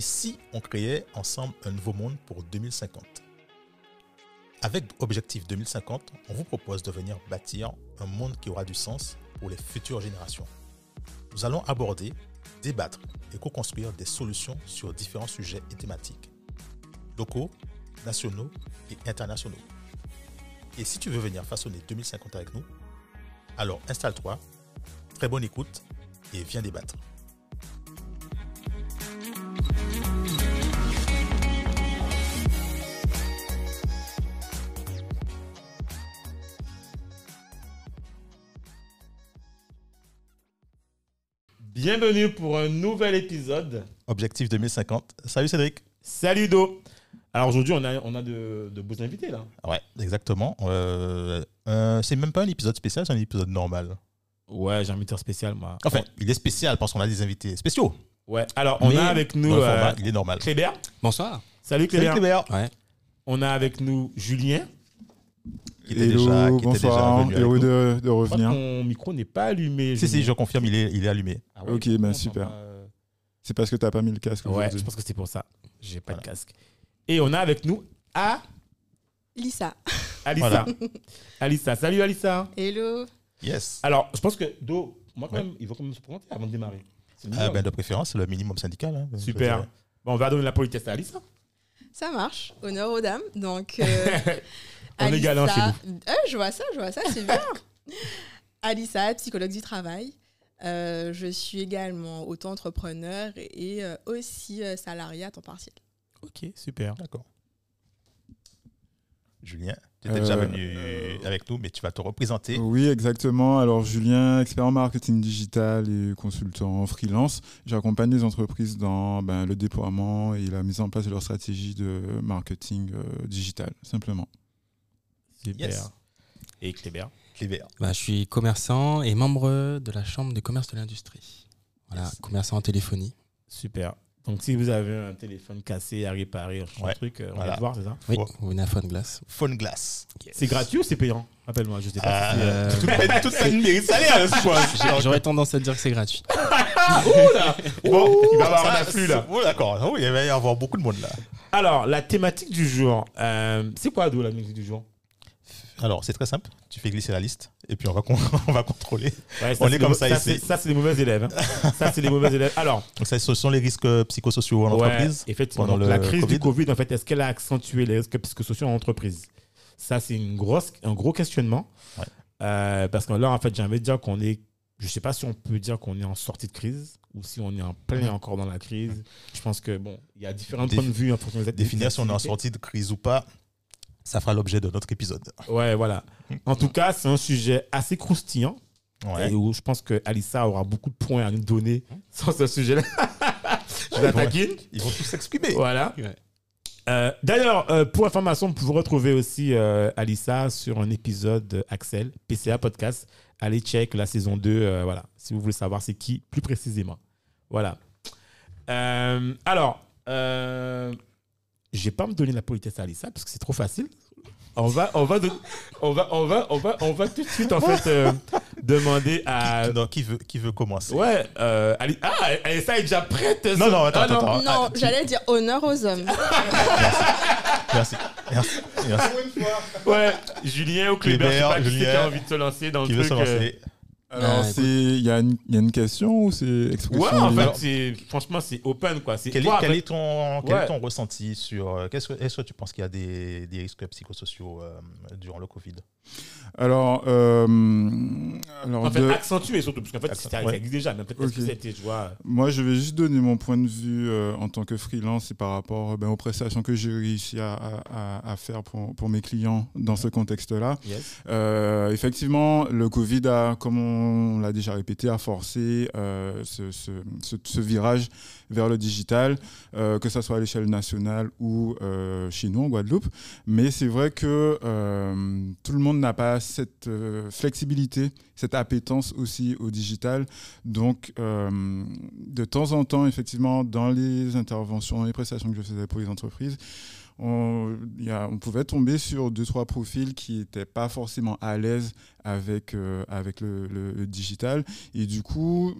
Et si on créait ensemble un nouveau monde pour 2050 Avec Objectif 2050, on vous propose de venir bâtir un monde qui aura du sens pour les futures générations. Nous allons aborder, débattre et co-construire des solutions sur différents sujets et thématiques, locaux, nationaux et internationaux. Et si tu veux venir façonner 2050 avec nous, alors installe-toi, très bonne écoute et viens débattre. Bienvenue pour un nouvel épisode. Objectif 2050. Salut Cédric. Salut Do. Alors aujourd'hui, on a, on a de, de beaux invités là. Ouais, exactement. Euh, euh, c'est même pas un épisode spécial, c'est un épisode normal. Ouais, j'ai un invité spécial moi. Enfin, il est spécial parce qu'on a des invités spéciaux. Ouais, alors on Mais a avec nous dans le euh, il est normal. Clébert. Bonsoir. Salut Salut Clébert. Clébert. Ouais. On a avec nous Julien. Qui était Hello, déjà, qui était déjà bonsoir, venu avec heureux nous. de, de Je crois que revenir. ton micro n'est pas allumé. Si, si, je confirme, il est, il est allumé. Ah Ok, ben super. euh, C'est parce que t'as pas mis le casque. Ouais, je pense que c'est pour ça. J'ai pas de Voilà. casque. Et on a avec nous A- Lisa. Alissa. Voilà. Alissa. Salut Alissa. Hello. Yes. Alors, je pense que Do, moi quand Ouais. même, il faut quand même se présenter avant de démarrer. Ah, ben, de préférence, c'est le minimum syndical. hein, Super. Bon, on va donner la politesse à Alissa. Ça marche. Honneur aux dames. Donc, euh, On est galant chez Euh, je vois ça, je vois ça, c'est bien. Alissa, psychologue du travail. Euh, je suis également auto-entrepreneur et euh, aussi euh, salariée à temps partiel. Ok, super. D'accord. Julien, tu étais déjà Euh, venu avec nous, mais tu vas te représenter. Oui, exactement. Alors, Julien, expert en marketing digital et consultant en freelance. J'accompagne les entreprises dans ben, le déploiement et la mise en place de leur stratégie de marketing euh, digital, simplement. Super. Yes. Et Clébert. Bah, je suis commerçant et membre de la Chambre de commerce de l'industrie. Voilà, Yes. commerçant en téléphonie. Super. Donc, si vous avez un téléphone cassé à réparer, un Ouais. truc, euh, on Voilà. va te voir, c'est ça Oui, vous venez à Phone Glass. Phone Glass. C'est gratuit ou c'est payant? Rappelle-moi, je sais pas. si c'est, euh, Euh, Toute peine, mérite salaire, je pense. J'aurais tendance à dire que c'est gratuit. Bon, il va y avoir un afflux là. Oh, d'accord. Oh, il va y avoir beaucoup de monde là. Alors, la thématique du jour, euh, c'est quoi, Do, la musique du jour? Alors, c'est très simple. Tu fais glisser la liste et puis on va, con- on va contrôler. Ouais, On est comme ça ici. c'est- Ça, c'est les mauvais élèves. hein. ça, c'est les mauvais élèves. Alors, Donc, ça, ce sont les risques psychosociaux en ouais, entreprise. effectivement, pendant donc, le la crise du Covid, en fait, est-ce qu'elle a accentué les risques psychosociaux en entreprise? Ça, c'est une grosse, un gros questionnement. Ouais. Euh, parce que là, en fait, j'ai envie de dire qu'on est, je sais pas si on peut dire qu'on est en sortie de crise ou si on est en plein encore dans la crise. Je pense que, bon, il y a différents points de vue en fonction des Définir si on est en activités. sortie de crise ou pas, ça fera l'objet de notre épisode. Ouais, voilà. En tout cas, c'est un sujet assez croustillant Ouais. et où je pense que Alissa aura beaucoup de points à nous donner sur ce sujet-là. je la Ouais. taquine. Ils vont tous s'exprimer. Voilà. Ouais. Euh, D'ailleurs, euh, pour information, vous pouvez retrouver aussi euh, Alissa sur un épisode de Axel, PCA Podcast. Allez check la saison 2, euh, voilà, si vous voulez savoir c'est qui plus précisément. Voilà. Euh, alors, euh, je vais pas me donner la politesse à Alissa parce que c'est trop facile. On va, on va, de- on va, on va, on va, on va tout de suite en fait euh, demander à. Qui, non, qui veut, qui veut commencer? Ouais, euh, Ali- ah, Alissa est déjà prête. Non, non, attends, Ah, attends, attends. non, ah, tu- j'allais dire honneur aux hommes. Merci. Merci. Merci. Ouais, Julien ou Clébert, je sais pas qui qui Julien, a envie de se lancer dans Qui le veut se truc. euh, lancer Alors, Ah, c'est il y, a une- il y a une question ou c'est expression Ouais, en fait, c'est franchement, c'est open quoi. C'est Quel est, toi, quel est ton, quel Ouais. est ton ressenti sur. euh, qu'est-ce que- Est-ce que tu penses qu'il y a des, des risques psychosociaux euh, durant le Covid? Alors, euh, alors En fait, de- accentué surtout, parce qu'en fait, Accent- ça ouais. existe déjà, mais peut-être que c'était, tu vois. Moi, je vais juste donner mon point de vue euh, en tant que freelance et par rapport euh, ben, aux prestations que j'ai réussi à, à- à- à faire pour, pour mes clients dans ce contexte-là. Yes. Euh, effectivement, le Covid a, comme on l'a déjà répété, a forcé euh, ce, ce- ce- ce virage vers le digital, euh, que ce soit à l'échelle nationale ou euh, chez nous en Guadeloupe. Mais c'est vrai que euh, tout le monde n'a pas cette euh, flexibilité, cette appétence aussi au digital. Donc, euh, de temps en temps, effectivement, dans les interventions, les prestations que je faisais pour les entreprises, on, pouvait tomber sur deux, trois profils qui n'étaient pas forcément à l'aise avec, euh, avec le, digital. Et du coup,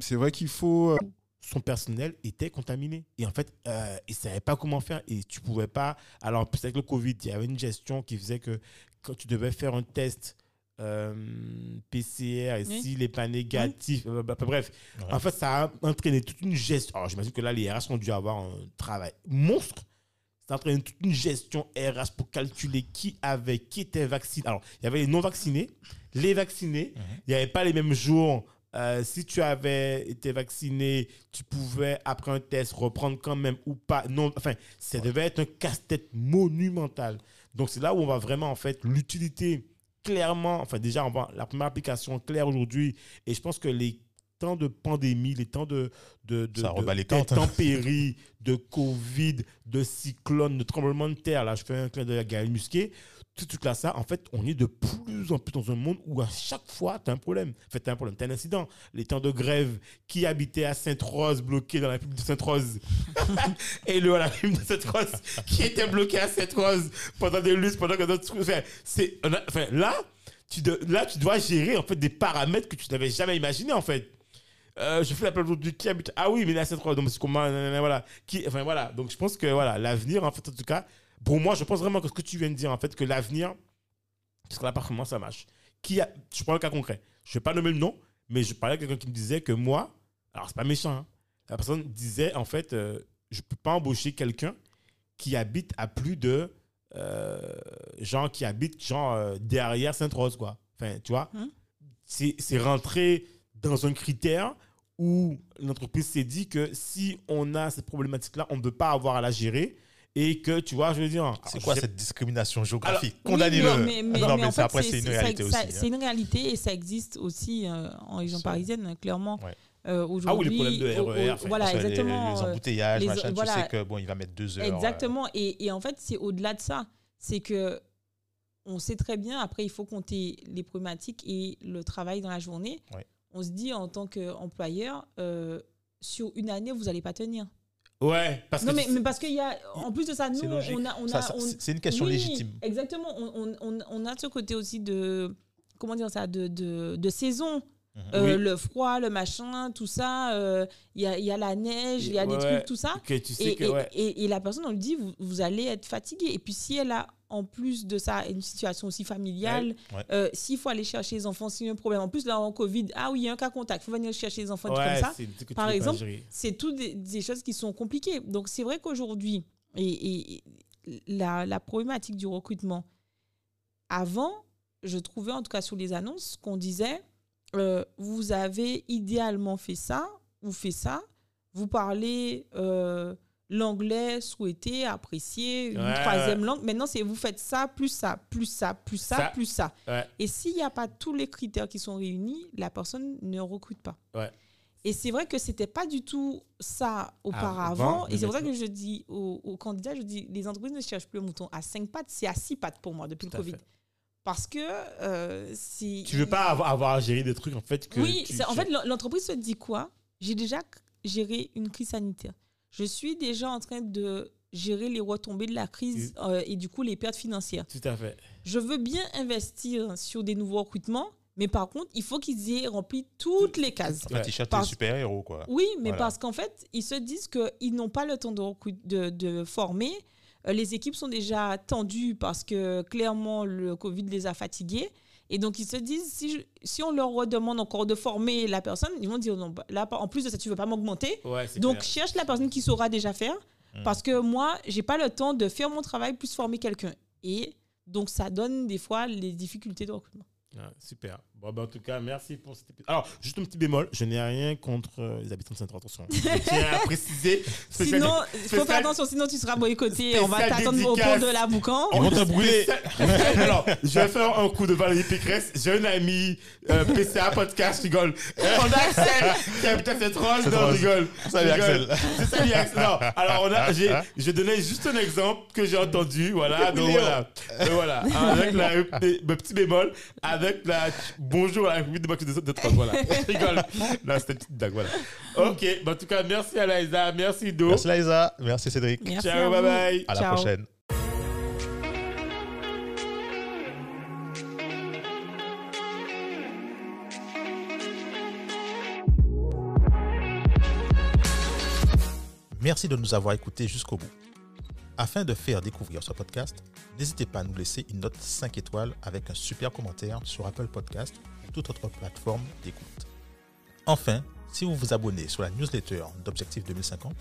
c'est vrai qu'il faut... son personnel était contaminé. Et en fait, euh, il ne savait pas comment faire et tu pouvais pas. Alors, peut-être le Covid, il y avait une gestion qui faisait que quand tu devais faire un test euh, PCR et Oui. s'il n'est pas négatif, euh, bah, bref, Ouais. en fait, ça a entraîné toute une gestion. Alors, j'imagine que là, les RH ont dû avoir un travail monstre. Ça a entraîné toute une gestion RH pour calculer qui avait, qui était vacciné. Alors, il y avait les non-vaccinés, les vaccinés. Mhm. Il n'y avait pas les mêmes jours. Euh, si tu avais été vacciné, tu pouvais, après un test, reprendre quand même ou pas. Non, enfin, ça devait être un casse-tête monumental. Donc, c'est là où on va vraiment, en fait, l'utilité clairement, enfin, déjà, on va, la première application claire aujourd'hui, et je pense que les temps de pandémie, les temps de, de, de, de- hein. de Covid, de cyclones, de tremblements de terre, là, je fais un clin d'œil à Gaël Musquet, tout truc là, ça, en fait, on est de plus en plus dans un monde où à chaque fois, tu as un problème. En fait, tu as un problème, tu as un incident. Les temps de grève, qui habitait à Sainte-Rose, bloqué dans la pub de Sainte-Rose, et le à la pub de Sainte-Rose, qui était bloqué à Sainte-Rose pendant des luttes, pendant que d'autres. Enfin, c'est, enfin, là, tu de- là, tu dois gérer en fait des paramètres que tu n'avais jamais imaginé en fait. Euh, je fais l'appel aujourd'hui qui habite. Ah oui, mais là, c'est trop. Donc, c'est comment Voilà. Qui, enfin, voilà. Donc, je pense que voilà, l'avenir, en fait, en tout cas, pour moi, je pense vraiment que ce que tu viens de dire, en fait, que l'avenir, parce que là, par ça marche. Qui a, je prends le cas concret. Je ne vais pas nommer le nom, mais je parlais à quelqu'un qui me disait que moi, alors, c'est pas méchant, hein, la personne disait, en fait, euh, je ne peux pas embaucher quelqu'un qui habite à plus de. euh, genre, qui habite, genre, euh, derrière Sainte-Rose, quoi. Enfin, tu vois, Hum. c'est c'est rentré dans un critère où l'entreprise s'est dit que si on a cette problématique-là, on ne peut pas avoir à la gérer et que, tu vois, je veux dire... C'est quoi cette discrimination géographique Oui, Condamnez-le. mais, mais- non, mais mais, en ça, fait, après, c'est une réalité ça- aussi. C'est hein. une réalité et ça existe aussi euh, en région parisienne, hein, clairement. Ouais. Euh, Ah oui, les problèmes de RER, enfin, voilà, Parce que les- euh, embouteillages, les- machin, voilà. tu sais que bon, il va mettre deux heures. euh, Exactement. Et, et en fait, c'est au-delà de ça. C'est que on sait très bien, après, il faut compter les problématiques et le travail dans la journée. Ouais. On se dit, en tant qu'employeur, euh, sur une année, vous n'allez pas tenir. Ouais, parce non, que... mais, mais parce qu'il y a, en plus de ça, nous, on a. On a c'est- une question oui, légitime. Exactement. On, on- a ce côté aussi de. Comment dire ça De, de, de saison. Mhm. Euh, Oui. Le froid, le machin, tout ça. euh, Il y, a, y a la neige, il y a des trucs, tout ça. que tu sais Et, que... et- ouais. et- et la personne, on lui dit, vous, vous allez être fatigué. Et puis, si elle a, en plus de ça, une situation aussi familiale, Ouais, ouais. euh, s'il faut aller chercher les enfants, s'il y a un problème. En plus, là, en Covid, ah oui, il y a un cas contact, il faut venir chercher les enfants, Ouais, comme ça. Par exemple. C'est toutes des, des choses qui sont compliquées. Donc, c'est vrai qu'aujourd'hui, et, la, la problématique du recrutement, avant, je trouvais, en tout cas sur les annonces, qu'on disait, euh, vous avez idéalement fait ça, vous faites ça, vous parlez euh, l'anglais souhaité, apprécié, une Ouais, troisième langue. Maintenant, c'est vous faites ça, plus ça, plus ça, plus ça, Ça. plus ça. Ouais. Et s'il n'y a pas tous les critères qui sont réunis, la personne ne recrute pas. Et c'est vrai que c'était pas du tout ça auparavant. Avant, et c'est pour ça que je dis aux, aux candidats, je dis, les entreprises ne cherchent plus le mouton à cinq pattes, c'est à six pattes pour moi depuis Tout le Covid. fait. Parce que euh, si Tu veux pas avoir, avoir à gérer des trucs, en fait, que... oui, tu- en tu- fait, l'en- l'entreprise se dit quoi? J'ai déjà géré une crise sanitaire. Je suis déjà en train de gérer les retombées de la crise euh, et du coup les pertes financières. Tout à fait. Je veux bien investir sur des nouveaux recrutements, mais par contre, il faut qu'ils aient rempli toutes les cases. En fait, Ouais. ils cherchent Parce- super-héros, quoi. Oui, mais Voilà. parce qu'en fait, ils se disent qu'ils n'ont pas le temps de, de, de former. Euh, Les équipes sont déjà tendues parce que clairement, le Covid les a fatigués. Et donc, ils se disent, si, je- si on leur redemande encore de former la personne, ils vont dire, non, bah, là, en plus de ça, tu ne veux pas m'augmenter. Ouais, Donc, clair. cherche la personne qui saura déjà faire. Mm. Parce que moi, j'ai pas le temps de faire mon travail plus former quelqu'un. Et donc, ça donne des fois les difficultés de recrutement. Ah, super. Bon, ben, en tout cas, merci pour cet épisode. Alors, juste un petit bémol, je n'ai rien contre euh, les habitants de saint attention. Je tiens à préciser. spécial- Sinon, il faut faire attention, sinon tu seras boycotté. On va t'attendre au pont de la Boucan. Ils vont te brûler. Alors, je vais faire un coup de Valérie Pécresse. J'ai un ami euh, PCA podcast, je rigole. On a Axel qui habite à cette rose. Non, rigole. Salut. Axel. C'est salut Axel. Non, alors on a, j'ai, je donnais juste un exemple que j'ai entendu. Voilà, donc voilà. Euh, voilà. Avec la, le petit bémol, avec la bonjour à la République démocratique de, de Trump. Voilà. Je rigole. Non, c'était une petite blague. Voilà. Ok. bah, en tout cas, merci à Laïsa. Merci Do. Merci, Liza. Merci, Cédric. Merci Ciao, à bye vous. bye. À la Ciao. prochaine. Merci de nous avoir écoutés jusqu'au bout. Afin de faire découvrir ce podcast, n'hésitez pas à nous laisser une note 5 étoiles avec un super commentaire sur Apple Podcast ou toute autre plateforme d'écoute. Enfin, si vous vous abonnez sur la newsletter d'Objectif 2050,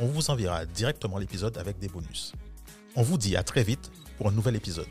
on vous enverra directement l'épisode avec des bonus. On vous dit à très vite pour un nouvel épisode.